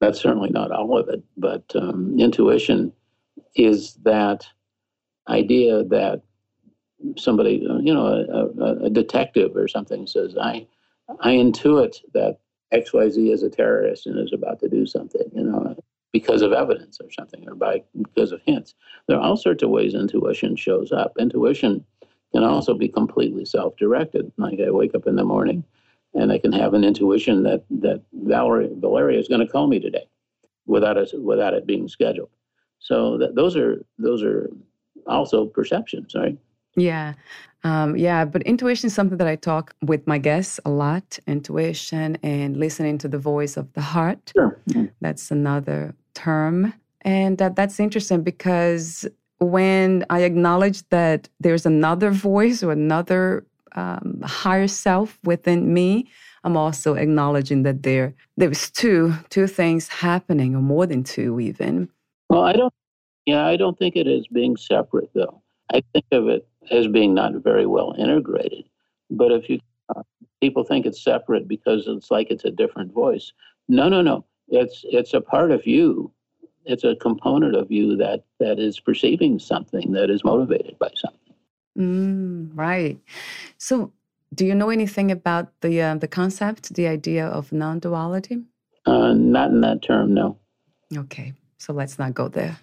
That's certainly not all of it, but um, intuition is that idea that somebody, you know, a, a, detective or something says, "I, I intuit that X Y Z is a terrorist and is about to do something," you know, because of evidence or something, or by because of hints. There are all sorts of ways intuition shows up. Intuition can also be completely self-directed. Like I wake up in the morning and I can have an intuition that that Valerie Valeria is going to call me today, without it without it being scheduled. So that, those are those are also perceptions, right? Yeah. Um, yeah, but intuition is something that I talk with my guests a lot. Intuition and listening to the voice of the heart. Sure. That's another term. And that, that's interesting because when I acknowledge that there's another voice or another um, higher self within me, I'm also acknowledging that there there's two two things happening, or more than two even. Well, I don't. Yeah, I don't think it is being separate though. I think of it as being not very well integrated. But if you uh, people think it's separate because it's like it's a different voice. No, no, no. It's it's a part of you. It's a component of you that that is perceiving something that is motivated by something. Mm, right. So, do you know anything about the uh, the concept, the idea of non-duality? Uh, not in that term, no. Okay, so let's not go there.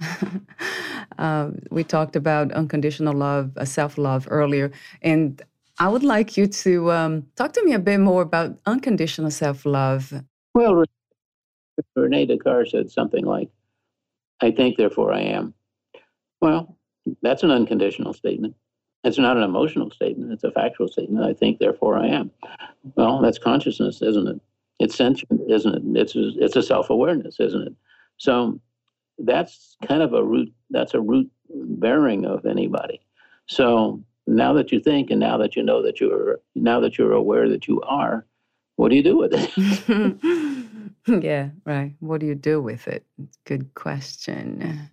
(laughs) uh, we talked about unconditional love, uh, self-love earlier, and I would like you to um, talk to me a bit more about unconditional self-love. Well, Rene Descartes said something like, "I think, therefore I am." Well, that's an unconditional statement. It's not an emotional statement, it's a factual statement. I think, therefore I am. Well, that's consciousness, isn't it? It's sentient, isn't it? It's a, it's a self awareness, isn't it? So that's kind of a root, that's a root bearing of anybody. So now that you think and now that you know that you're, now that you're aware that you are, what do you do with it? (laughs) yeah, right. What do you do with it? Good question.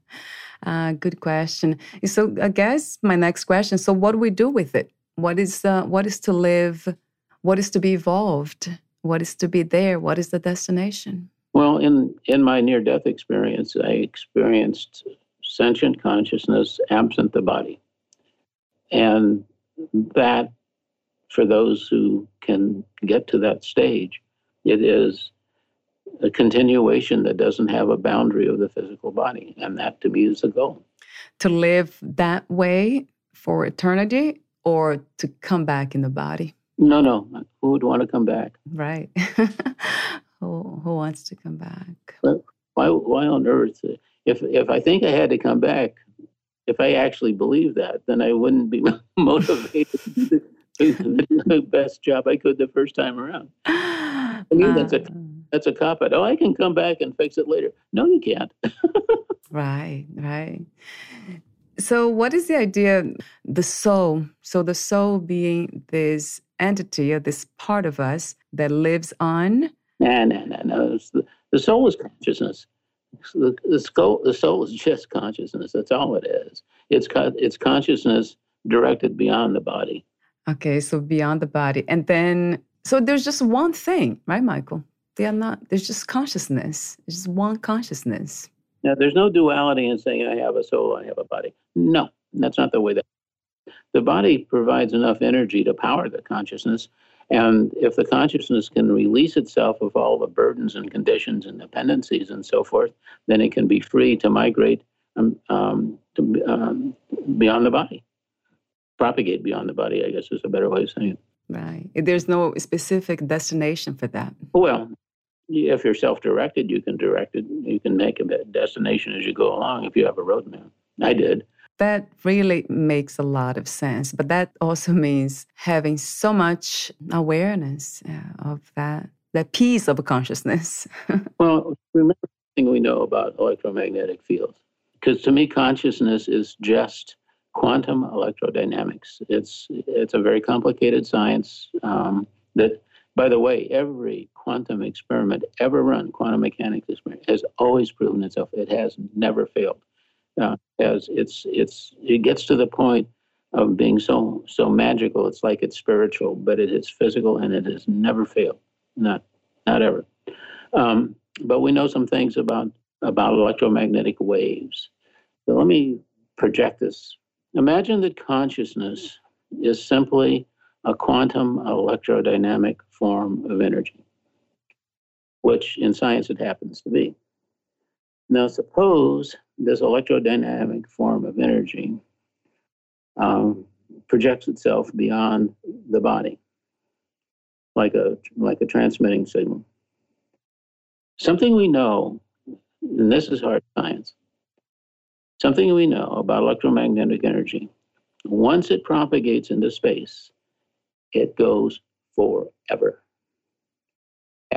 Uh, good question. So I guess my next question. So what do we do with it? What is uh, what is to live? What is to be evolved? What is to be there? What is the destination? Well, in in my near death experience, I experienced sentient consciousness absent the body, and that for those who can get to that stage, it is a continuation that doesn't have a boundary of the physical body. And that to me is the goal. To live that way for eternity or to come back in the body? No, no. Who would want to come back? Right. (laughs) who, who wants to come back? Why, why on earth? If, if I think I had to come back, if I actually believe that, then I wouldn't be (laughs) motivated to do the best job I could the first time around. (laughs) I mean, that's a uh, that's a cop out. Oh, I can come back and fix it later. No, you can't. (laughs) right, right. So, what is the idea, the soul? So, the soul being this entity or this part of us that lives on? No, no, no, no. The, the, soul is consciousness. The, the, soul, the soul is just consciousness. That's all it is. It's, it's consciousness directed beyond the body. Okay, so beyond the body. And then, so there's just one thing, right, Michael? They are not there's just consciousness. It's just one consciousness. Now there's no duality in saying i have a soul i have a body. No that's not the way that the body provides enough energy to power the consciousness and if the consciousness can release itself of all the burdens and conditions and dependencies and so forth then it can be free to migrate um, um, to, um, beyond the body. Propagate beyond the body i guess is a better way of saying it. Right. There's no specific destination for that. Well, if you're self-directed, you can direct it. You can make a destination as you go along if you have a roadmap. I did. That really makes a lot of sense. But that also (laughs) means having so much awareness of that that piece of consciousness. (laughs) well, remember thing we know about electromagnetic fields. because to me, consciousness is just quantum electrodynamics. It's it's a very complicated science um, that, by the way, every quantum experiment ever run, quantum mechanics experiment, has always proven itself. It has never failed. Uh, as it's it's it gets to the point of being so so magical. It's like it's spiritual, but it is physical, and it has never failed. Not not ever. Um, but we know some things about about electromagnetic waves. So let me project this. Imagine that consciousness is simply a quantum electrodynamic form of energy, which in science it happens to be. Now, suppose this electrodynamic form of energy um, projects itself beyond the body, like a like a transmitting signal. Something we know, and this is hard science. Something we know about electromagnetic energy. Once it propagates into space, it goes forever.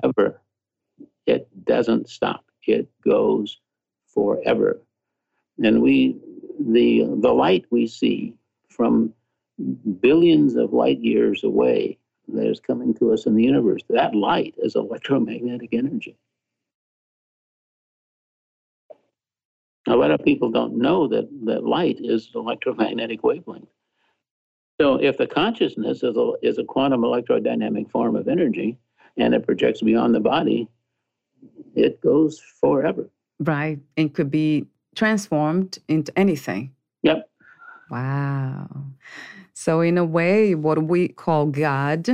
Ever. It doesn't stop. It goes forever. And we the the light we see from billions of light years away that is coming to us in the universe, that light is electromagnetic energy. A lot of people don't know that, that light is electromagnetic wavelength. So if the consciousness is a, is a quantum electrodynamic form of energy and it projects beyond the body, it goes forever. Right. And could be transformed into anything. Yep. Wow. So, in a way, what we call God,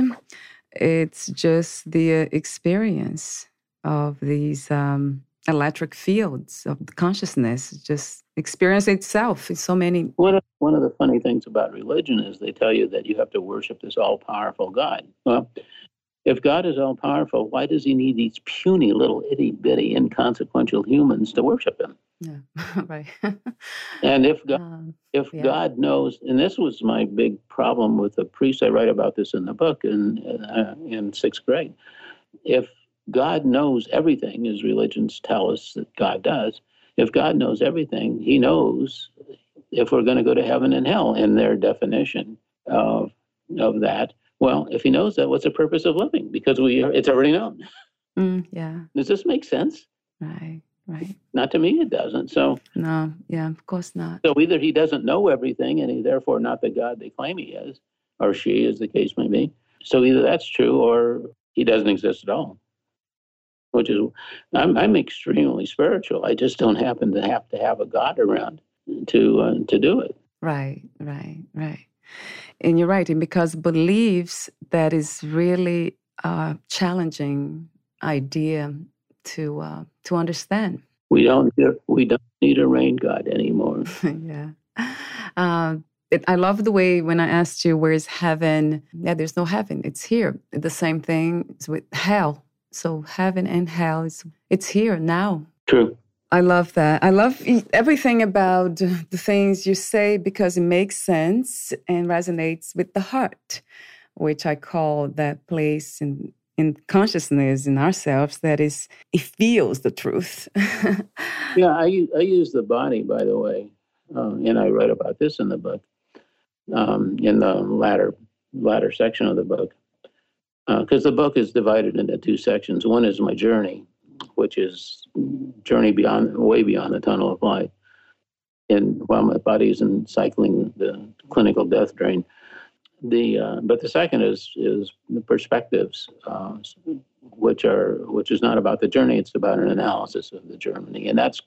it's just the uh, experience of these um, electric fields of consciousness, just experience itself in so many. One of, one of the funny things about religion is they tell you that you have to worship this all powerful God. Well, if God is all powerful, why does he need these puny little itty bitty inconsequential humans to worship him? Yeah, (laughs) right. and if God, um, if yeah. God knows, and this was my big problem with the priest, I write about this in the book in uh, in sixth grade. If God knows everything, as religions tell us that God does, if God knows everything, He knows if we're going to go to heaven and hell in their definition of of that. Well, if he knows that, what's the purpose of living? Because we are, it's already known. Mm, yeah. Does this make sense? Right. Right. Not to me, it doesn't. So no, yeah, of course not. So either he doesn't know everything, and he's therefore not the God they claim he is, or she, as the case may be. So either that's true, or he doesn't exist at all. Which is, I'm I'm extremely spiritual. I just don't happen to have to have a God around to uh, to do it. Right. Right. Right. And you're right. And because beliefs, that is really a challenging idea to uh, to understand. We don't we don't need a rain god anymore. (laughs) yeah. Uh, it, I love the way when I asked you, where's heaven? Yeah, there's no heaven. It's here. The same thing is with hell. So heaven and hell is it's here now. True. I love that. I love everything about the things you say because it makes sense and resonates with the heart, which I call that place in in consciousness in ourselves that is it feels the truth. (laughs) yeah, I I use the body, by the way, uh, and I write about this in the book, um, in the latter latter section of the book, because uh, the book is divided into two sections. One is my journey, which is journey beyond, way beyond the tunnel of light. And while my body is in cycling the clinical death drain, the uh, but the second is is the perspectives, uh, which are which is not about the journey; it's about an analysis of the journey, and that's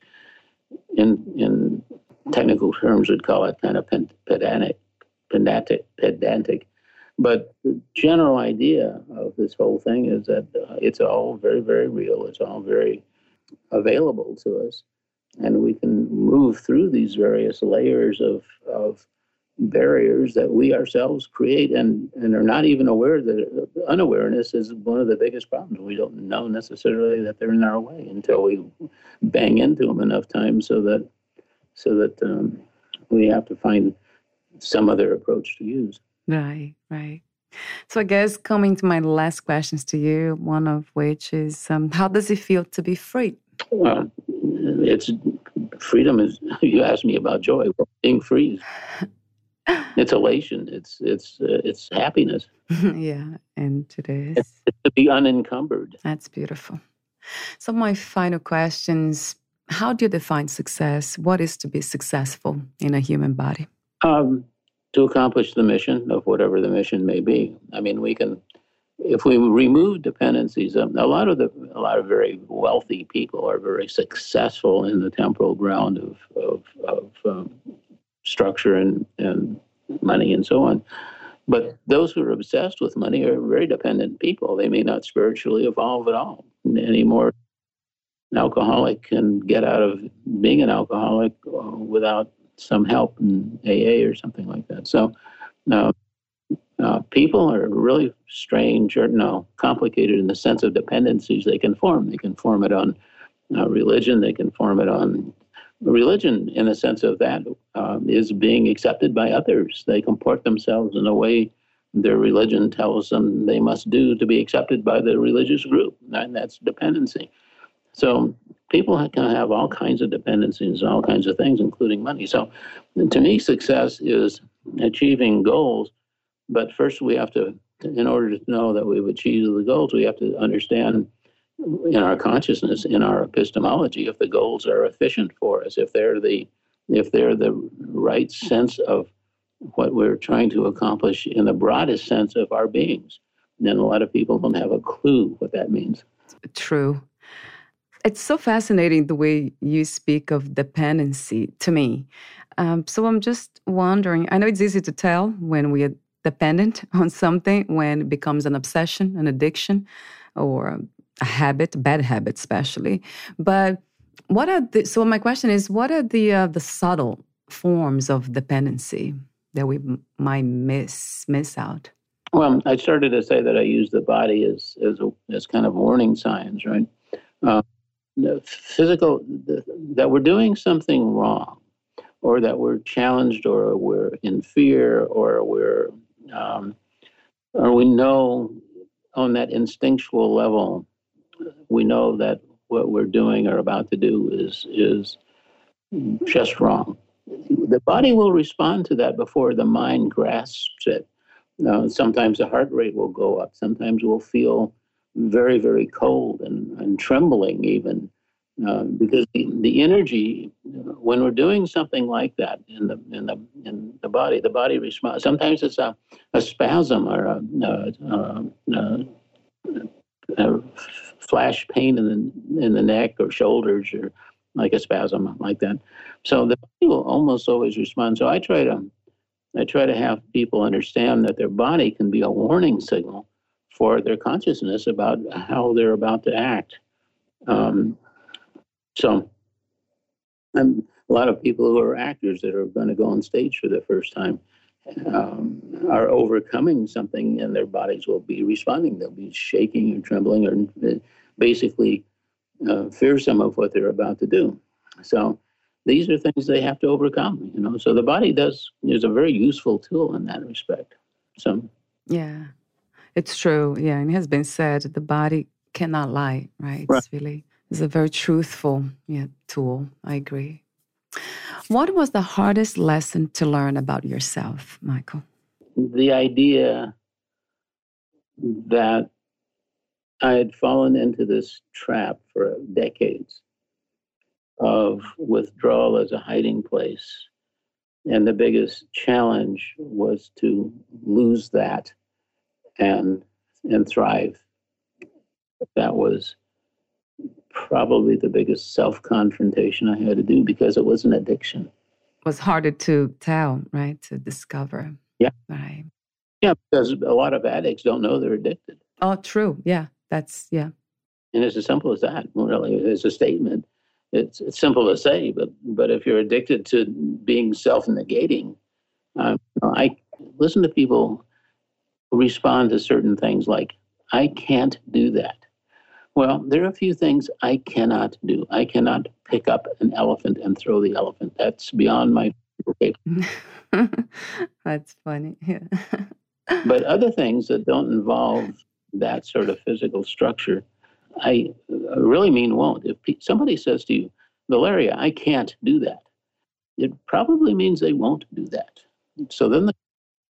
in in technical terms would call it kind of pedantic, pedantic, pedantic but the general idea of this whole thing is that uh, it's all very, very real. It's all very available to us. And we can move through these various layers of, of barriers that we ourselves create and, and are not even aware that unawareness is one of the biggest problems. We don't know necessarily that they're in our way until we bang into them enough times so that so that um, we have to find some other approach to use. Right, right. So I guess coming to my last questions to you, one of which is um, how does it feel to be free? Well, it's freedom is. (laughs) You asked me about joy. Well, being free. It's elation. (laughs) It's it's uh, it's happiness. (laughs) yeah, and it is. It's, it's to be unencumbered. That's beautiful. So my final questions: How do you define success? What is to be successful in a human body? Um, to accomplish the mission of whatever the mission may be. I mean, we can if we remove dependencies, um, a lot of the a lot of very wealthy people are very successful in the temporal ground of of, of um, structure and and money and so on. But those who are obsessed with money are very dependent people. They may not spiritually evolve at all anymore. An alcoholic can get out of being an alcoholic uh, without some help in AA or something like that. So, uh, uh, people are really strange or no complicated in the sense of dependencies they can form. They can form it on uh, religion. They can form it on religion in the sense of that uh, is being accepted by others. They comport themselves in a way their religion tells them they must do to be accepted by the religious group, and that's dependency. So people can have all kinds of dependencies, all kinds of things, including money. So to me, success is achieving goals but first, we have to, in order to know that we've achieved the goals, we have to understand in our consciousness, in our epistemology, if the goals are efficient for us, if they're the if they're the right sense of what we're trying to accomplish in the broadest sense of our beings. Then a lot of people don't have a clue what that means. True. It's so fascinating the way you speak of dependency to me. Um, so I'm just wondering. I know it's easy to tell when we are dependent (laughs) on something when it becomes an obsession, an addiction, or a habit, bad habit, especially. But what are the, so my question is, what are the uh, the subtle forms of dependency that we m- might miss miss out? Well, I started to say that I use the body as as a, as kind of warning signs, right? The physical that we're doing something wrong, or that we're challenged, or we're in fear, or we're um, or we know on that instinctual level, we know that what we're doing or about to do is is just wrong. The body will respond to that before the mind grasps it. Uh, sometimes the heart rate will go up. Sometimes we'll feel very, very cold and, and trembling even. Um, because the, the energy when we're doing something like that in the in the in the body, the body responds. Sometimes it's a, a spasm or a, a, a, a flash pain in the in the neck or shoulders or like a spasm like that. So the body will almost always respond. So I try to I try to have people understand that their body can be a warning signal for their consciousness about how they're about to act. Um, so, and a lot of people who are actors that are going to go on stage for the first time um, are overcoming something, and their bodies will be responding. They'll be shaking or trembling, or basically uh, fearsome of what they're about to do. So, these are things they have to overcome. You know, so the body does is a very useful tool in that respect. So, yeah, it's true. Yeah, and it has been said the body cannot lie. Right? right. It's really it's a very truthful yeah, tool. I agree. What was the hardest lesson to learn about yourself, Michael? The idea that I had fallen into this trap for decades of withdrawal as a hiding place. And the biggest challenge was to lose that and and thrive. That was probably the biggest self confrontation I had to do because it was an addiction. It was harder to tell, right? To discover. Yeah. Right. Yeah, because a lot of addicts don't know they're addicted. Oh, true. Yeah. That's, yeah. And it's as simple as that, really. It's a statement. It's, it's simple to say, but but if you're addicted to being self negating, um, I listen to people respond to certain things like, I can't do that. Well, there are a few things I cannot do. I cannot pick up an elephant and throw the elephant. That's beyond my (laughs) That's funny. (laughs) Yeah. but other things that don't involve that sort of physical structure, I uh, really mean won't. If somebody says to you, Valeria, I can't do that. It probably means they won't do that. So then, the,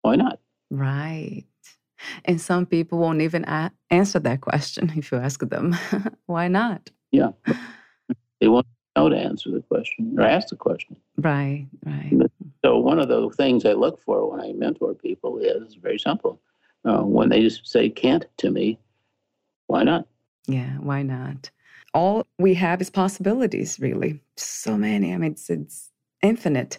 why not? Right. And some people won't even a- answer that question (laughs) if you ask them. (laughs) why not? Yeah. They won't know to answer the question or ask the question. Right, right. So one of the things I look for when I mentor people is very simple. Uh, when they just say can't to me, why not? Yeah, why not? All we have is possibilities, really. So many. I mean, it's, it's infinite.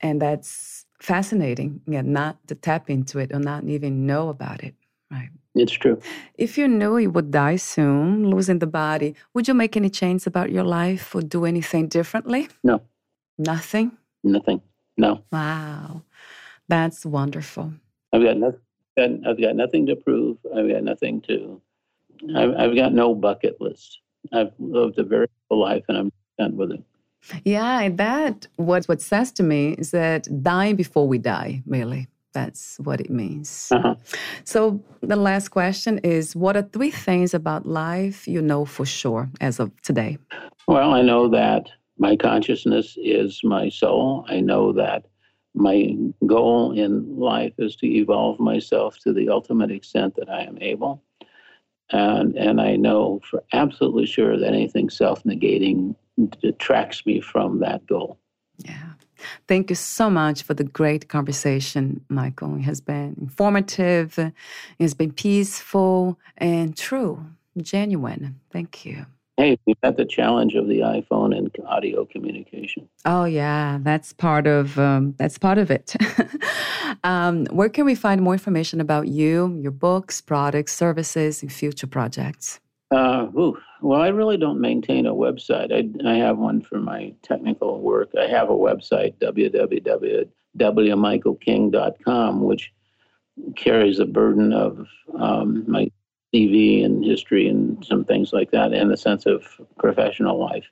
And that's fascinating. Yeah, not to tap into it or not even know about it. Right. It's true. If you knew you would die soon, losing the body, would you make any change about your life or do anything differently? No. Nothing? Nothing. No. Wow. That's wonderful. I've got nothing. I've got nothing to prove. I've got nothing to. I've, I've got no bucket list. I've lived a very full life, and I'm done with it. Yeah, that what what says to me is that die before we die, really. That's what it means. Uh-huh. So the last question is what are three things about life you know for sure as of today? Well, I know that my consciousness is my soul. I know that my goal in life is to evolve myself to the ultimate extent that I am able. And, and I know for absolutely sure that anything self negating detracts me from that goal. Yeah. Thank you so much for the great conversation, Michael. It has been informative, it has been peaceful and true, genuine. Thank you. Hey, we've met the challenge of the iPhone and audio communication. Oh yeah, that's part of um, that's part of it. (laughs) um, where can we find more information about you, your books, products, services, and future projects? Uh, ooh, well, I really don't maintain a website. I, I have one for my technical work. I have a website, www.michaelking.com, which carries the burden of um, my CV and history and some things like that, and the sense of professional life.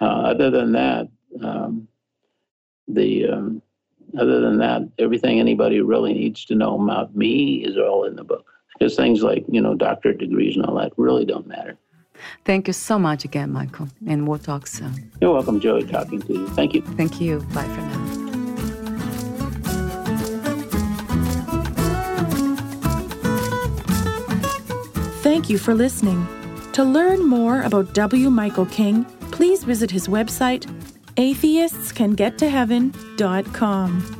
Uh, other than that, um, the um, other than that, everything anybody really needs to know about me is all in the book. Because things like you know doctorate degrees and all that really don't matter. Thank you so much again, Michael, and we'll talk soon. You're welcome, Joey. Talking to you. Thank you. Thank you. Bye for now. Thank you for listening. To learn more about W. Michael King, please visit his website, atheistscangettoheaven.com.